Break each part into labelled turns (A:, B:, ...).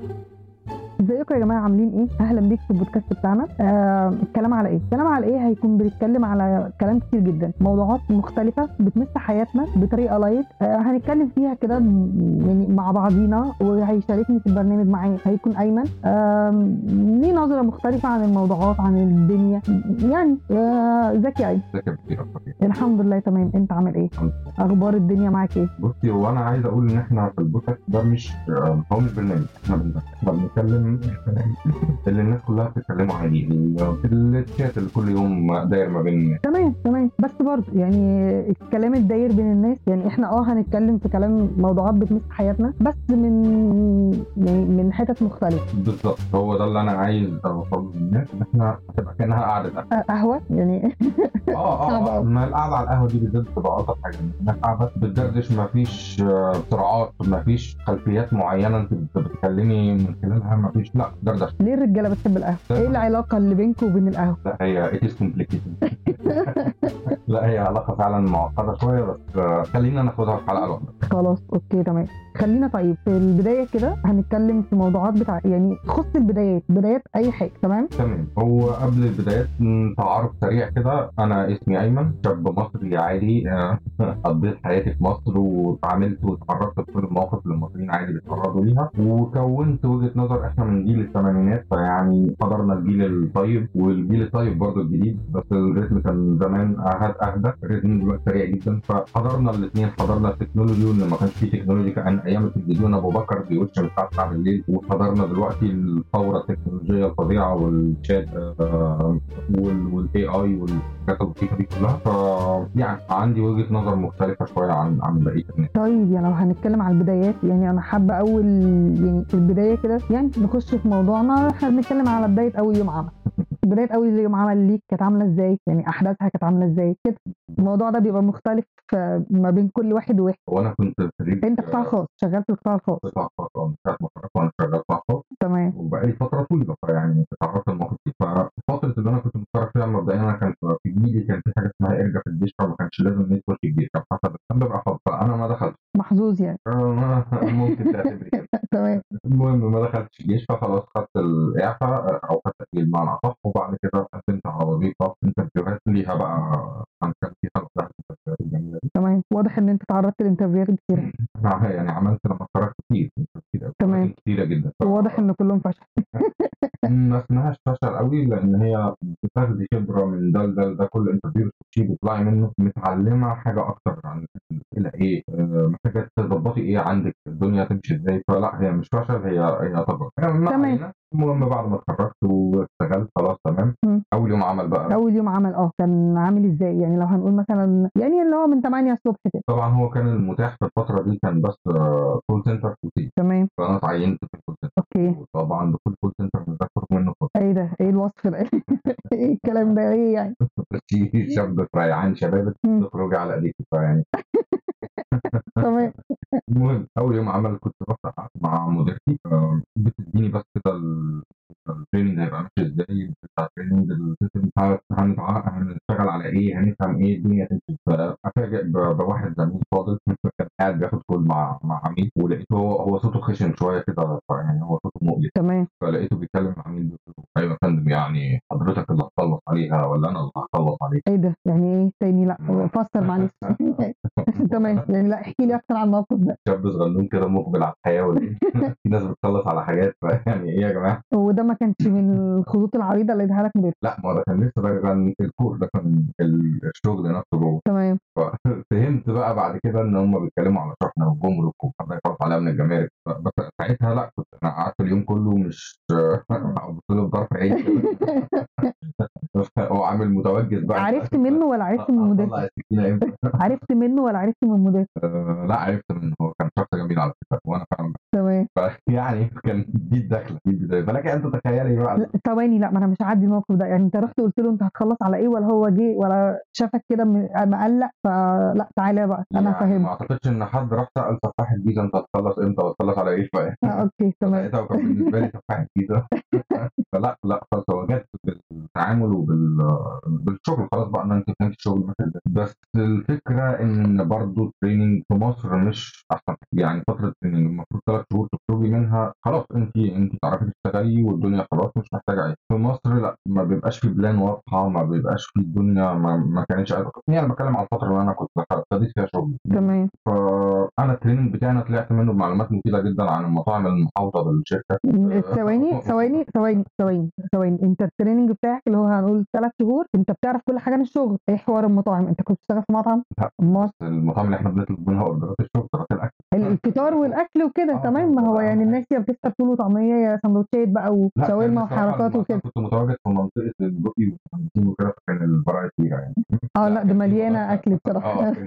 A: thank you ازيكم يا جماعة؟ عاملين إيه؟ أهلا بيك في البودكاست بتاعنا. آه الكلام على إيه؟ الكلام على إيه هيكون بنتكلم على كلام كتير جدا. موضوعات مختلفة بتمس حياتنا بطريقة لايت آه هنتكلم فيها كده يعني مع بعضينا وهيشاركني في البرنامج معايا. هيكون أيمن. آه ليه نظرة مختلفة عن الموضوعات عن الدنيا؟ يعني آه ازيك يا أيمن.
B: ازيك يا أخبارك
A: الحمد لله تمام. انت عامل إيه؟
B: الحمد
A: أخبار الدنيا معاك إيه؟
B: بصي هو أنا عايز أقول إن إحنا في البودكاست ده مش آه، هو مش برنامج إحنا بنتكلم اللي الناس كلها بتتكلموا عليه في الشات اللي كل يوم داير ما بين
A: تمام تمام. بس برضه يعني الكلام الداير بين الناس يعني إحنا آه هنتكلم في كلام موضوعات بتمس حياتنا بس من يعني من حتت مختلفة.
B: بالظبط. هو ده اللي أنا عايز اوصله للناس إن إحنا هتبقى كأنها قعده قهوه
A: آه، قهوة يعني. آه
B: آه
A: أوي.
B: ما القعدة على القهوة دي بالذات بتبقى ألطف حاجة. الناس قاعدة بتدردش ما فيش صراعات ما فيش خلفيات معينة أنت بتتكلمي من خلالها ما فيش لا دردشه
A: ليه الرجالة بتحب القهوة؟ إيه العلاقة اللي بينكم وبين القهوة؟
B: لا هي is complicated. لا هي علاقة فعلا معقدة شوية بس خلينا ناخدها في حلقة لوحدها
A: خلاص أوكي تمام. خلينا طيب في البداية كده هنتكلم في موضوعات بتاع يعني تخص البدايات بدايات أي حاجة تمام؟
B: تمام. هو قبل البدايات تعارف سريع كده أنا اسمي أيمن شاب مصري عادي آه، قضيت حياتي في مصر واتعاملت واتعرضت لكل المواقف اللي المصريين عادي بيتعرضوا ليها. وكونت وجهة نظر إحنا من جيل الثمانينات فيعني حضرنا الجيل الطيب والجيل الطيب برضه الجديد بس الريتم كان زمان أهدى الريتم دلوقتي سريع جدا. فحضرنا الاثنين حضرنا ال technology واللي ما كانش فيه technology كان أيام التلفزيون أبو بكر بيوش من الساعة 9 بالليل وحضرنا دلوقتي الثوره التكنولوجية الفظيعة والشات والاي اي والحاجات اللطيفة دي كلها. ف يعني عندي وجهة نظر مختلفة شوية عن عن بقية الناس.
A: طيب يعني لو هنتكلم على البدايات يعني أنا حابة أول يعني في البداية كده يعني نخش في موضوعنا. إحنا بنتكلم على بداية أول يوم عمل. بدايه اول يوم عمل ليك كانت عاملة إزاي؟ يعني أحداثها كانت عاملة إزاي؟ كده الموضوع ده بيبقى مختلف آه، ما بين كل واحد وواحد.
B: وأنا كنت خريج
A: أنت قطاع خاص شغال في القطاع الخاص
B: قطاع خاص آه من ساعه ما اتخرجت وأنا شغال قطاع خاص. وبقالي فتره طويله فيعني تعرضت للمواقف دي. ففترة اللي أنا كنت متخرج فيها مبدئيا أنا كان في جيلي كان في حاجة اسمها ارجع في الجيش فما كانش لازم في الجيش. كان حسب كان بيبقى فضل فأنا ما دخلت
A: محظوظ يعني.
B: ممكن تعتبري
A: تمام.
B: المهم ما دخلتش الجيش فخلاص خدت الإعفاء أو خدت التأجيل بمعنى أصح وبعد كده قدمت على وظيفة interview هات ليها بقى. كان كان في خمس ثلاث interview هات الجميله دي.
A: تمام. واضح إن أنت تعرضت ل interview هات كتير
B: أنا يعني عملت لما اتخرجت كتير. كتير
A: تمام.
B: كتيرة جدا
A: واضح إن كلهم فشل
B: ما اسمهاش فشل قوي لأن هي بتاخدي خبرة من ده لده لده كل انترفيو بتخشيه بتطلعي منه متعلمة حاجة أكتر عن إلى إيه آه، محتاجة تظبطي إيه عندك الدنيا تمشي إزاي فلا هي مش فشل هي هي تجربه ما
A: تمام.
B: المهم بعد ما اتخرجت واشتغلت خلاص تمام. أول يوم عمل بقى.
A: أول يوم عمل آه كان عامل إزاي؟ يعني لو هنقول مثلا يعني اللي هو من 8 الصبح كده.
B: طبعا هو كان المتاح في الفترة دي كان بس call center فوتي
A: تمام.
B: فأنا اتعينت في ال call
A: center okay.
B: وطبعا دخول call center ده منه فرصه
A: إيه ده؟ إيه الوصف ده؟ إيه الكلام ده؟ إيه يعني؟
B: في شاب في ريعان شباب
A: مم.
B: تخرجي على ايديك فيعني.
A: تمام.
B: المهم أول يوم عمل كنت بفتح مع مديرتي آه، بتديني بس كده ال- ال training هيبقى ماشي إزاي؟ بتاع ال training ال system هنشتغل على إيه؟ هنفهم إيه؟ الدنيا تمشي فافاجئ بواحد زميل فاضل كان قاعد بياخد كول مع مع عميل ولقيته هو هو صوته خشن شوية كده يعني هو صوته مقلق.
A: تمام.
B: فلقيته بيتكلم مع عميل أيوه يا فندم يعني حضرتك اللي هتخلص عليها ولا أنا اللي هخلص عليها؟
A: إيه ده؟ يعني إيه تاني؟ لأ فسر معلش. تمام. يعني لا احكي لي أكتر عن الموقف ده.
B: شاب صغنون كده مقبل على الحياة ولا في ناس بتخلص على حاجات فيعني إيه يا جماعة؟
A: وده ما كانش من الخطوط العريضة اللي اديها لك مدير.
B: لا ما ده كان لسه ده كان الكور ده كان ال- الشغل نفسه جوه.
A: تمام.
B: فهمت بقى بعد كده إن هم بيتكلموا على شحنه وجمرك وحد يخلص عليها من الجمارك. بس ساعتها لا كنت أنا قعدت اليوم كله مش أبص له بطرف عيني. هو عامل متوجس بقى.
A: عرفت منه ولا عرفت من المدير
B: السكينه إمتى؟
A: عرفت منه ولا عرفت من المدير
B: آه، لا عرفت منه. هو كان شخص جميل على فكرة وأنا فعلا
A: تمام.
B: يعني كان دي الدخلة دي البداية. فلك أنت تخيلي بقى.
A: لا ثواني لا ما أنا مش هعدي الموقف ده. يعني أنت رحت قلت له أنت هتخلص على إيه ولا هو جه ولا شافك كده م- مقلق فلا تعالى بقى أنا
B: يعني ما أعتقدش إن حد راح سأل سفاح الجيزة أنت هتخلص إمتى وهتخلص على إيه ف-
A: آه أوكي تمام.
B: ساعتها كان بالنسبة لي سفاح الجيزة. فلا لا خلاص هو جت بالتعامل بال بالشغل. خلاص بقى ان انت فهمت الشغل إزاي بس الفكرة إن برضو ال training في مصر مش أحسن يعني فترة ال training المفروض ثلاث شهور تخرجي منها خلاص انت انت تعرفي تشتغلي والدنيا خلاص مش محتاجة إيه في مصر لا ما بيبقاش في plan واضحة ما بيبقاش في الدنيا ما, ما كانتش يعني أنا بتكلم عن الفترة اللي أنا كنت ابتديت فيها شغل.
A: تمام.
B: فانا ال training بتاعي أنا طلعت منه بمعلومات مفيدة جدا عن المطاعم المحاوطه بالشركة.
A: ثواني ثواني ثواني ثواني ثواني. أنت ال training بتاعك اللي هو هنقول ثلاث شهور أنت بتعرف كل حاجة عن الشغل. إيه حوار المطاعم؟ أنت كنت بتشتغل في مطعم؟
B: لا. المطاعم اللي إحنا بنطلب منها order ات الشغل order ات الأكل.
A: الفطار والأكل وكده.
B: آه،
A: تمام ما هو
B: آه.
A: يعني الناس يا بتفطر فول وطعمية يا سندوتشات بقى وشاورما
B: الصراحة
A: وحركات وكده.
B: كنت متواجد في منطقة الدقي والخمسين وكده فكان ال variety كتيره يعني.
A: آه لا ده مليانة أكل
B: بصراحة. كان-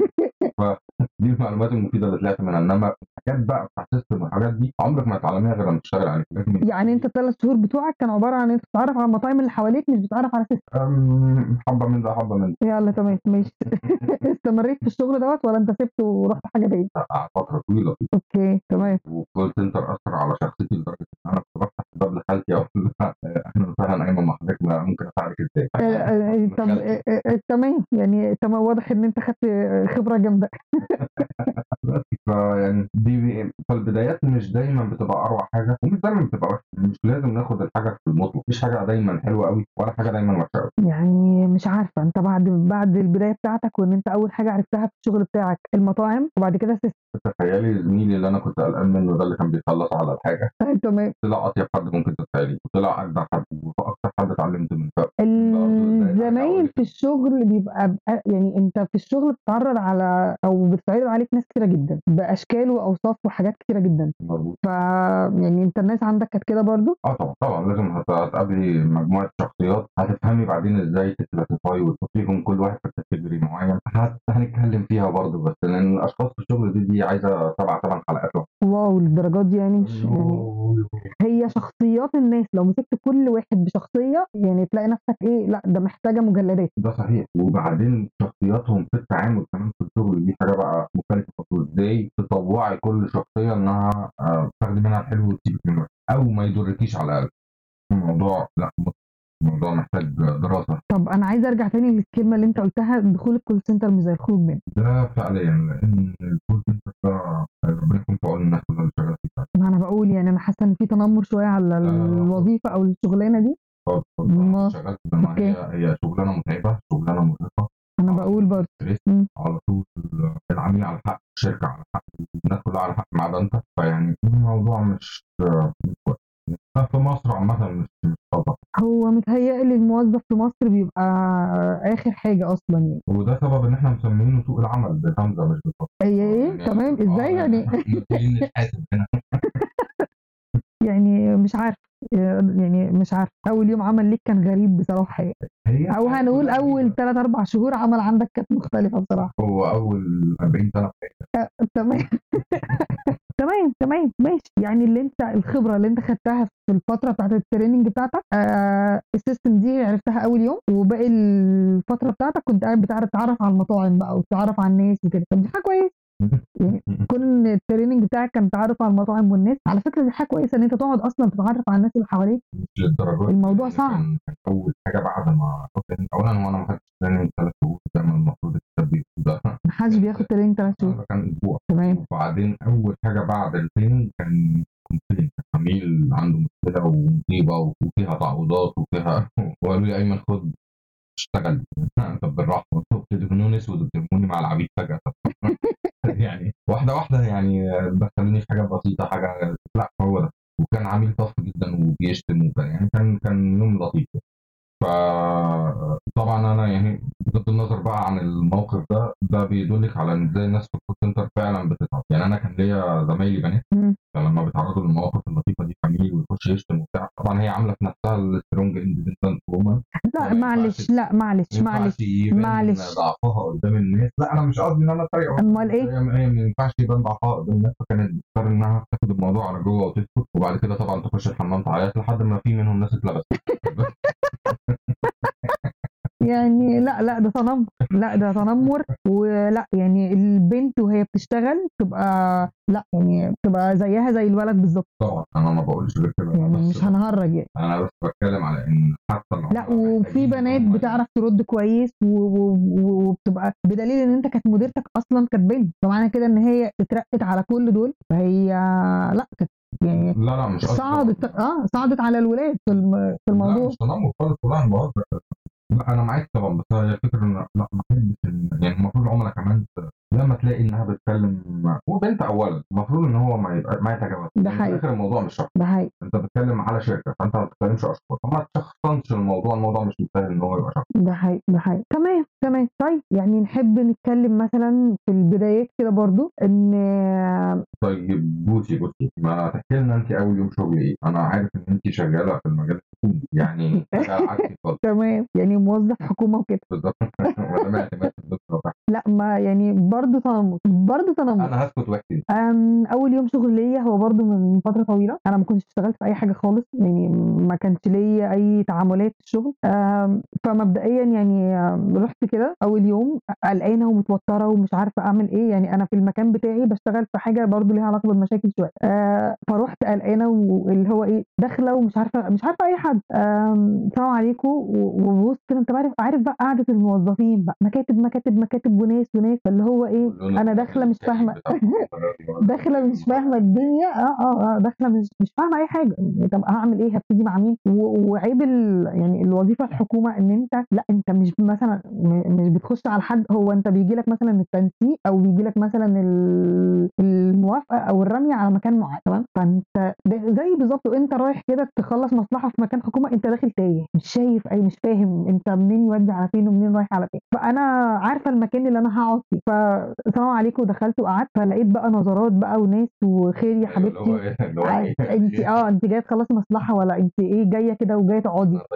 B: فدي المعلومات المفيدة اللي طلعت منها. إنما الحاجات بقى بتاع system والحاجات دي. عمرك ما تتعلميها غير لما تشتغل عليها
A: يعني انت الثلاث شهور بتوعك كانوا عبارة عن انت بتتعرف على المطاعم اللي حواليك مش بتتعرف على
B: system حبة من ده حبة من ده.
A: يلا تمام ماشي. استمريت في الشغل دوت ولا انت سبته ورحت حاجة بعيد
B: قعدت فترة طويلة.
A: okay تمام.
B: و call center اثر على شخصيتي لدرجة إن أنا كنت بفتح الباب لخالتي أقول لها أهلا وسهلا ايمن مع حضرتك ممكن أساعدك إزاي؟
A: آه، آه، آه، تمام. يعني تمام واضح إن أنت خدت خبرة
B: جامدة. فيعني دي بي- فالبدايات مش دايما بتبقى أروع حاجة ومش دايما بتبقى وحشة مش لازم ناخد الحاجة في المطلق مفيش حاجة دايما حلوة قوي ولا حاجة دايما وحشة قوي
A: يعني مش عارفة أنت بعد بعد البداية بتاعتك وإن أنت أول حاجة عرفتها في الشغل بتاعك المطاعم وبعد كده system
B: تخيلي زميلي اللي أنا كنت قلقان منه ده اللي كان بيخلص على
A: الحاجة؟ تمام.
B: طلع أطيب حد ممكن تتخيلي وطلع أجدع حد وأكتر حد اتعلمت
A: الزمايل في الشغل بيبقى بقى- يعني انت في الشغل بتتعرض على أو بتتعرض عليك ناس كتيرة جدا بأشكال وأوصاف وحاجات كتيرة جدا.
B: مظبوط.
A: ف يعني انت الناس عندك كانت كده برضو؟
B: آه طبعا طبعا. لازم هت- هتقابلي مجموعة شخصيات هتفهمي بعدين إزاي ت classify وتحطيهم كل واحد في category معين. هنتكلم فيها برضه بس لأن الاشخاص في الشغل دي دي عايزة سبع ثمان حلقات.
A: wow للدرجات دي يعني؟ مش يعني هي شخصيات الناس لو مسكت كل واحد بشخصية يعني تلاقي نفسك إيه لأ ده محتاجة مجلدات.
B: ده صحيح. وبعدين شخصياتهم في التعامل كمان في الشغل دي حاجة بقى مختلفة إزاي تطوعي كل شخصية إنها آه، تاخدي منها الحلو وتسيبك من الوحش. أو ما يضركيش على الأقل. الموضوع لأ الموضوع محتاج دراسة.
A: طب أنا عايزة أرجع تاني للكلمة اللي أنت قلتها دخول ال call center مش زي الخروج منه
B: ده فعليا لأن ال call center ربنا يكون في عون الناس كلها اللي شغاله فيه
A: ما أنا بقول يعني أنا حاسة إن في تنمر شوية على
B: لا.
A: الوظيفة أو الشغلانة دي.
B: خالص
A: ما-
B: خالص شغال في الجامعة
A: okay.
B: هي هي شغلانة متعبة شغلانة مرهقة.
A: أنا بقول برضه.
B: stress
A: مم.
B: على طول العميل على حق الشركة على حق الناس كلها على حق ما عدا أنت. فيعني الموضوع مش مش كويس. في مصر عامة مش مش
A: هو متهيألي الموظف في مصر بيبقى آخر حاجة أصلا يعني.
B: وده سبب إن إحنا مسمينه سوق العمل بهمزه مش بالفتح
A: هي إيه تمام. إزاي يعني؟
B: محتاجين نتحاسب هنا.
A: يعني مش عارف. يعني مش عارف. أول يوم عمل ليك كان غريب بصراحة يعني. أو هنقول أول 3 4 شهور عمل عندك كانت مختلفة بصراحة.
B: هو أول 40 سنة
A: تمام. تمام تمام ماشي. يعني اللي انت الخبرة اللي انت خدتها في الفترة بتاعت ال training بتاعتك آه ال system دي عرفتها أول يوم وباقي الفترة بتاعتك كنت قاعد بتعرف تتعرف على المطاعم بقى وتتعرف على الناس وكده. طب دي حاجة كويسة. يعني كون ال training بتاعك كان تعرف على المطاعم والناس. على فكرة دي حاجة كويسة إن انت تقعد أصلا تتعرف على الناس اللي حواليك.
B: للدرجة.
A: الموضوع صعب.
B: كان أول حاجة بعد ما اولا هو أنا ما خدتش training ثلاث شهور زي ما المفروض ده
A: محدش بياخد training ثلاث شهور.
B: كان أسبوع.
A: تمام.
B: وبعدين أول حاجة بعد ال training كان complain عميل عنده مشكلة ومصيبة وفيها تعويضات وفيها وقالوا لي أيمن خد اشتغل. طب بالراحة. بتدهنوني اسود وبترموني مع العبيد فجأة. يعني واحدة واحدة يعني دخلوني في حاجات بسيطة حاجة لا هو ده. وكان عميل tough جدا وبيشتم وكان يعني كان كان يوم لطيف. فطبعا أنا يعني بغض النظر بقى عن الموقف ده ده بيدلك على إن إزاي الناس في ال call center فعلا بتتعب يعني أنا كان ليا زمايلي بنات. فلما بيتعرضوا للمواقف اللطيفة دي عميل ويخش يشتم وبتاع طبعا هي عاملة في نفسها ال strong independent
A: woman
B: لا
A: معلش لا معلش معلش معلش.
B: ضعفها قدام الناس. لا أنا مش قصدي إن أنا أتريق.
A: أمال إيه؟
B: هي ما ينفعش يبان ضعفها قدام الناس فكانت بتضطر إنها تاخد الموضوع على جوه وتسكت وبعد كده طبعا تخش الحمام تعيط لحد ما في منهم ناس اتلبست.
A: يعني لا لا ده تنمر. لا ده تنمر. ولا يعني البنت وهي بتشتغل تبقى لا يعني تبقى زيها زي الولد بالظبط.
B: طبعا أنا ما بقولش غير كده.
A: يعني مش هنهرج يعني.
B: أنا بس بتكلم على إن حتى لو
A: لا وفي بنات بتعرف ترد كويس وبتبقى بدليل إن أنت كانت مديرتك أصلا كانت بنت. فمعنى كده إن هي اترقت على كل دول فهي لا كانت يعني
B: لا لا مش
A: صعدت. آه صعدت على الولاد في الم- في
B: لا
A: الموضوع.
B: مش تنمر خالص والله أنا بهزر. لا أنا معاك طبعا بس هي الفكرة إن لا ما بحبش إن- يعني المفروض العملاء كمان ت- لما تلاقي إنها بتتكلم وبنت اولا المفروض إن هو ما يبقى ما يتجاوز
A: ده
B: يعني في
A: حقيقي.
B: الآخر الموضوع مش شخص
A: ده حقيقي.
B: أنت بتتكلم على شركة فأنت ما بتتكلمش أشخاص. فما تشخصنش الموضوع الموضوع مش مستاهل إن هو يبقى شخص.
A: ده حقيقي ده حقيقي. تمام تمام. طيب يعني نحب نتكلم مثلا في البدايات كده برضو إن
B: طيب بوسي بوسي ما تحكي لنا أنت أول يوم شغل إيه؟ أنا عارف إن أنت شغالة في المجال يعني خالص.
A: تمام يعني موظف حكومة وكده.
B: بالظبط. ما الدكتور.
A: لا ما يعني برضو تنمر برضو تنمر.
B: أنا هسكت
A: وأحكي. أول يوم شغل ليا هو برضو من فترة طويلة. أنا ما كنتش اشتغلت في أي حاجة خالص يعني ما كانش ليا أي تعاملات في الشغل. فمبدئيا يعني رحت كده أول يوم قلقانة ومتوترة ومش عارفة أعمل إيه. يعني أنا في المكان بتاعي بشتغل في حاجة برضو ليها علاقة بالمشاكل شوية. أه، فرحت قلقانة واللي هو إيه داخلة ومش عارفة مش عارفة أي حد. أم، السلام عليكم وبص كده أنت عارف عارف بقى قعدة الموظفين بقى مكاتب مكاتب مكاتب. وناس وناس اللي هو إيه أنا داخلة مش فاهمة. داخلة مش فاهمة الدنيا آه آه آه داخلة مش مش فاهمة أي حاجة. يعني طب هعمل إيه؟ هبتدي مع مين؟ وعيب ال يعني الوظيفة الحكومة إن أنت لا أنت مش مثلا مش بتخش على حد هو أنت بيجي لك مثلا التنسيق أو بيجي لك مثلا ال- الموافقة أو الرمي على مكان معين تمام؟ فأنت زي بالظبط وأنت رايح كده تخلص مصلحة في مكان حكومة أنت داخل تايه مش شايف أي مش فاهم أنت منين يودي على فين ومنين رايح على فين. فأنا عارفة المكان اللي أنا هقعد فيه. فالسلام عليكم دخلت وقعدت فلقيت بقى نظرات بقى وناس وخير يا حبيبتي.
B: هو إيه؟
A: انت آه انت جاية تخلصي مصلحة ولا انت إيه؟ جاية كده وجاية تقعدي.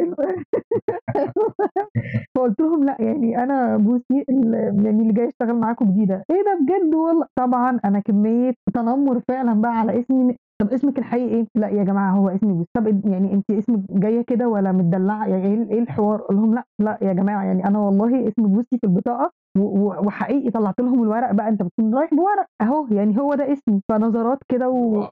A: فقلت لهم لأ يعني أنا بوسي يعني اللي جاي اشتغل معاكم جديدة. إيه ده بجد والله؟ طبعا أنا كمية تنمر فعلا بقى على اسمي. طب اسمك الحقيقي إيه؟ لا يا جماعة هو اسمي بوسي طب يعني انت اسمك جاية كده ولا متدلعة؟ يعني إيه إيه الحوار؟ قال لهم لا لا يا جماعة يعني أنا والله اسمي بوسي في البطاقة وحقيقي طلعت لهم الورق بقى. أنت بتكون رايح بورق أهو يعني هو ده اسمي. فنظرات كده و...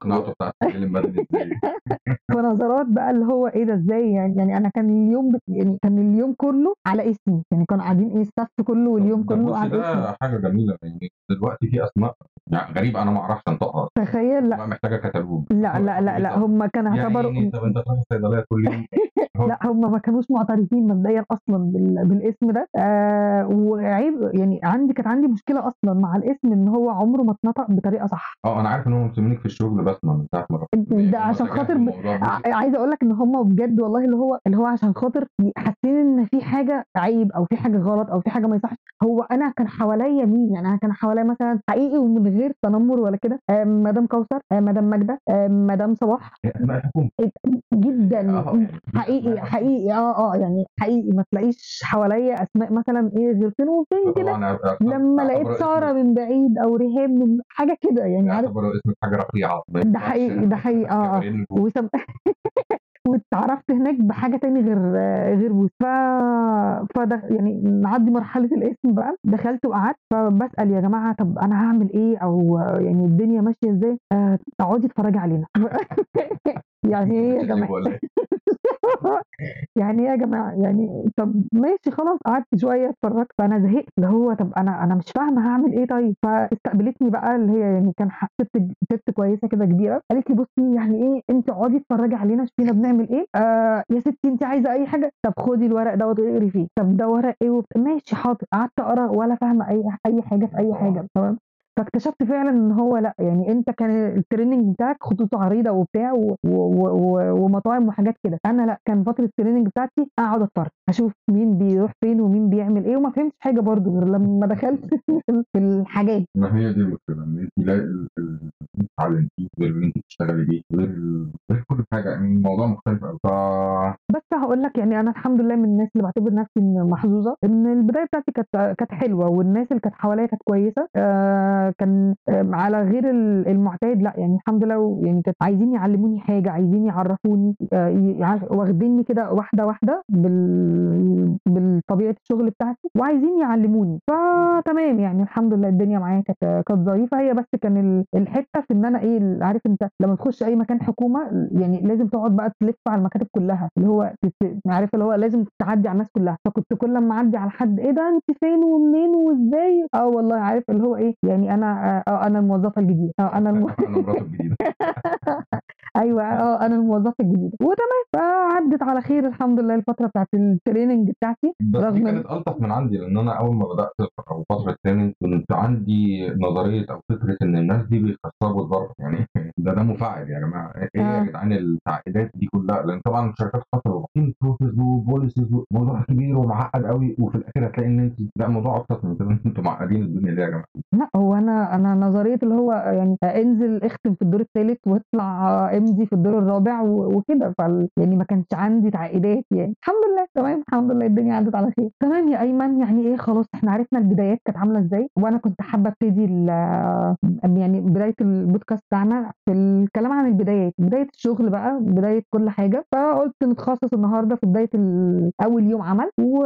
B: بدري إزاي
A: فنظرات بقى اللي هو إيه ده إزاي يعني؟ يعني أنا كان اليوم بت- يعني كان اليوم كله على اسمي. يعني كانوا قاعدين إيه الستاف كله واليوم كله على اسمي
B: ده حاجة جميلة. يعني دلوقتي في أسماء يعني غريبه أنا ما أعرفش انطقها
A: تخيل لا.
B: محتاجة كتالوج.
A: لا لا لا, لا هم كانوا
B: يعني
A: اعتبروا
B: طب أنت تروح الصيدليه كل يوم؟
A: لا هم ما كانوش معترفين مبدئيا أصلا بال... بالاسم ده. آه وعيب يعني عندي كانت عندي مشكلة أصلا مع الاسم إن هو عمره ما اتنطق بطريقة صح.
B: آه أنا عارف إن هم مسمينك في الشغل بسمه من ساعة ما
A: ده عشان خاطر ب... عايزه أقول لك إن هم بجد والله اللي هو اللي هو عشان خاطر حاسين إن في حاجة عيب أو في حاجة غلط أو في حاجة ما يصحش. هو أنا كان حواليا مين؟ يعني أنا كان حواليا مثلا حقيقي ومن غير تنمر ولا كده. آه، مدام كوثر آه، مدام ماجدة آه، مدام صباح.
B: اسماء الحكومة
A: جدا.
B: يعني
A: حقيقي حقيقي آه آه يعني حقيقي. ما تلاقيش حواليا أسماء مثلا إيه غير فين وفين كده. لما لقيت سارة من بعيد أو ريهام من حاجة كده يعني عارف؟
B: حاجة رفيعه ما
A: ده حقيقي ده حقيقي. آه
B: آه. الجو.
A: وسم... واتعرفت هناك بحاجة تاني غير غير بوس ف فده يعني نعدي مرحلة الاسم بقى. دخلت وقعدت فبسأل يا جماعة طب أنا هعمل إيه؟ أو يعني الدنيا ماشية إزاي؟ آه، اقعدي اتفرجي علينا. يعني إيه يا
B: جماعة؟ إيه؟
A: يعني إيه يا جماعة يعني طب ماشي خلاص قعدت شوية اتفرجت فأنا زهقت اللي هو طب أنا أنا مش فاهمة هعمل إيه طيب؟ فاستقبلتني بقى اللي هي يعني كان ست ست كويسة كده كبيرة قالت لي بصي يعني إيه أنت اقعدي اتفرجي علينا شوفينا بنعمل إيه. آه يا ستي أنت عايزة أي حاجة؟ طب خدي الورق ده واقري فيه. طب ده ورق إيه؟ وبت... ماشي حاضر قعدت أقرأ ولا فاهمة أي أي حاجة في أي حاجة تمام؟ فاكتشفت فعلا إن هو لأ يعني أنت كان ال training بتاعك خطوط عريضة وبتاع و... و... و... ومطاعم وحاجات كده. أنا لأ كان فترة ال training بتاعتي أقعد أتفرج أشوف مين بيروح فين ومين بيعمل إيه وما فهمتش حاجة برضو غير لما دخلت في الحاجات.
B: ما هي دي المشكلة إن أنت لا ال- ال- اللي انت اتعلمتيه غير اللي أنت بتشتغلي بيه غير كل حاجة يعني الموضوع مختلف قوي ف
A: بس هقول لك يعني أنا الحمد لله من الناس اللي بعتبر نفسي محظوظة إن البداية بتاعتي كانت كانت حلوة والناس اللي كانت حواليا كانت كويسة. آه كان على غير ال- المعتاد لأ يعني الحمد لله يعني كانت عايزين يعلموني حاجة عايزين يعرفوني آه واخديني كده واحدة واحدة بال بالطبيعه الشغل بتاعتي وعايزين يعلموني. فتمام يعني الحمد لله الدنيا معايا كانت كانت ظريفة. هي بس كان ال- الحتة في إن أنا إيه عارف أنت لما تخش أي مكان حكومة يعني لازم تقعد بقى تلف على المكاتب كلها اللي هو عارف اللي هو لازم تعدي على الناس كلها. فكنت كل ما أعدي على حد إيه ده؟ أنت فين ومنين وإزاي؟ آه والله عارف اللي هو إيه يعني أنا آه أنا الموظفة الجديدة. آه أنا الم...
B: أنا مراته الجديدة.
A: أيوه أه أنا الموظفة الجديدة. وتمام. فعدت على خير الحمد لله الفترة بتاعت التريننج بتاعتي
B: بس دي
A: رغم
B: كانت ألطف من عندي لأن أنا أول ما بدأت أو فترة training كنت عندي نظرية أو فكرة إن الناس دي بيخترعوا الذرة. يعني ده ده مفاعل يا جماعة. إيه يا
A: آه.
B: جدعان التعقيدات دي كلها؟ لأن طبعا الشركات خسروا في process و policies وموضوع كبير ومعقد قوي وفي الآخر هتلاقي ان انت لا الموضوع أبسط من كده. أنتوا معقدين الدنيا ليه يا جماعة.
A: لا هو أنا أنا نظرية اللي هو يعني أنزل اختم في الدور الثالث وأطلع امضي في الدور الرابع وكده. فال يعني ما كانش عندي تعقيدات يعني. الحمد لله تمام الحمد لله الدنيا عدت على خير. تمام يا أيمن يعني إيه خلاص إحنا عرفنا البدايات كانت عاملة إزاي. وأنا كنت حابة أبتدي يعني بداية البودكاست بتاعنا في الكلام عن البدايات. بداية الشغل بقى بداية كل حاجة. فقلت نتخصص النهارده في بداية أول يوم عمل. و...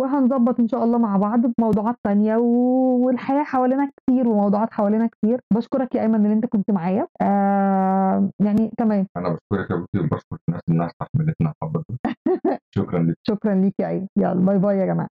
A: وهنظبط إن شاء الله مع بعض بموضوعات تانية. و... والحياة حوالينا كتير وموضوعات حوالينا كتير. بشكرك يا أيمن إن أنت كنت معايا. آه يعني تمام.
B: أنا بشكرك يا بوتي وبشكر الناس انها استحملتنا دول. شكرا لك
A: شكرا ليك يا ايمن يلا bye bye يا جماعة.